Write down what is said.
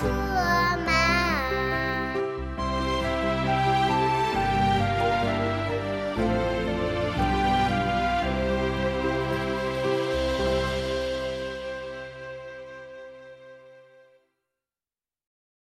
soon.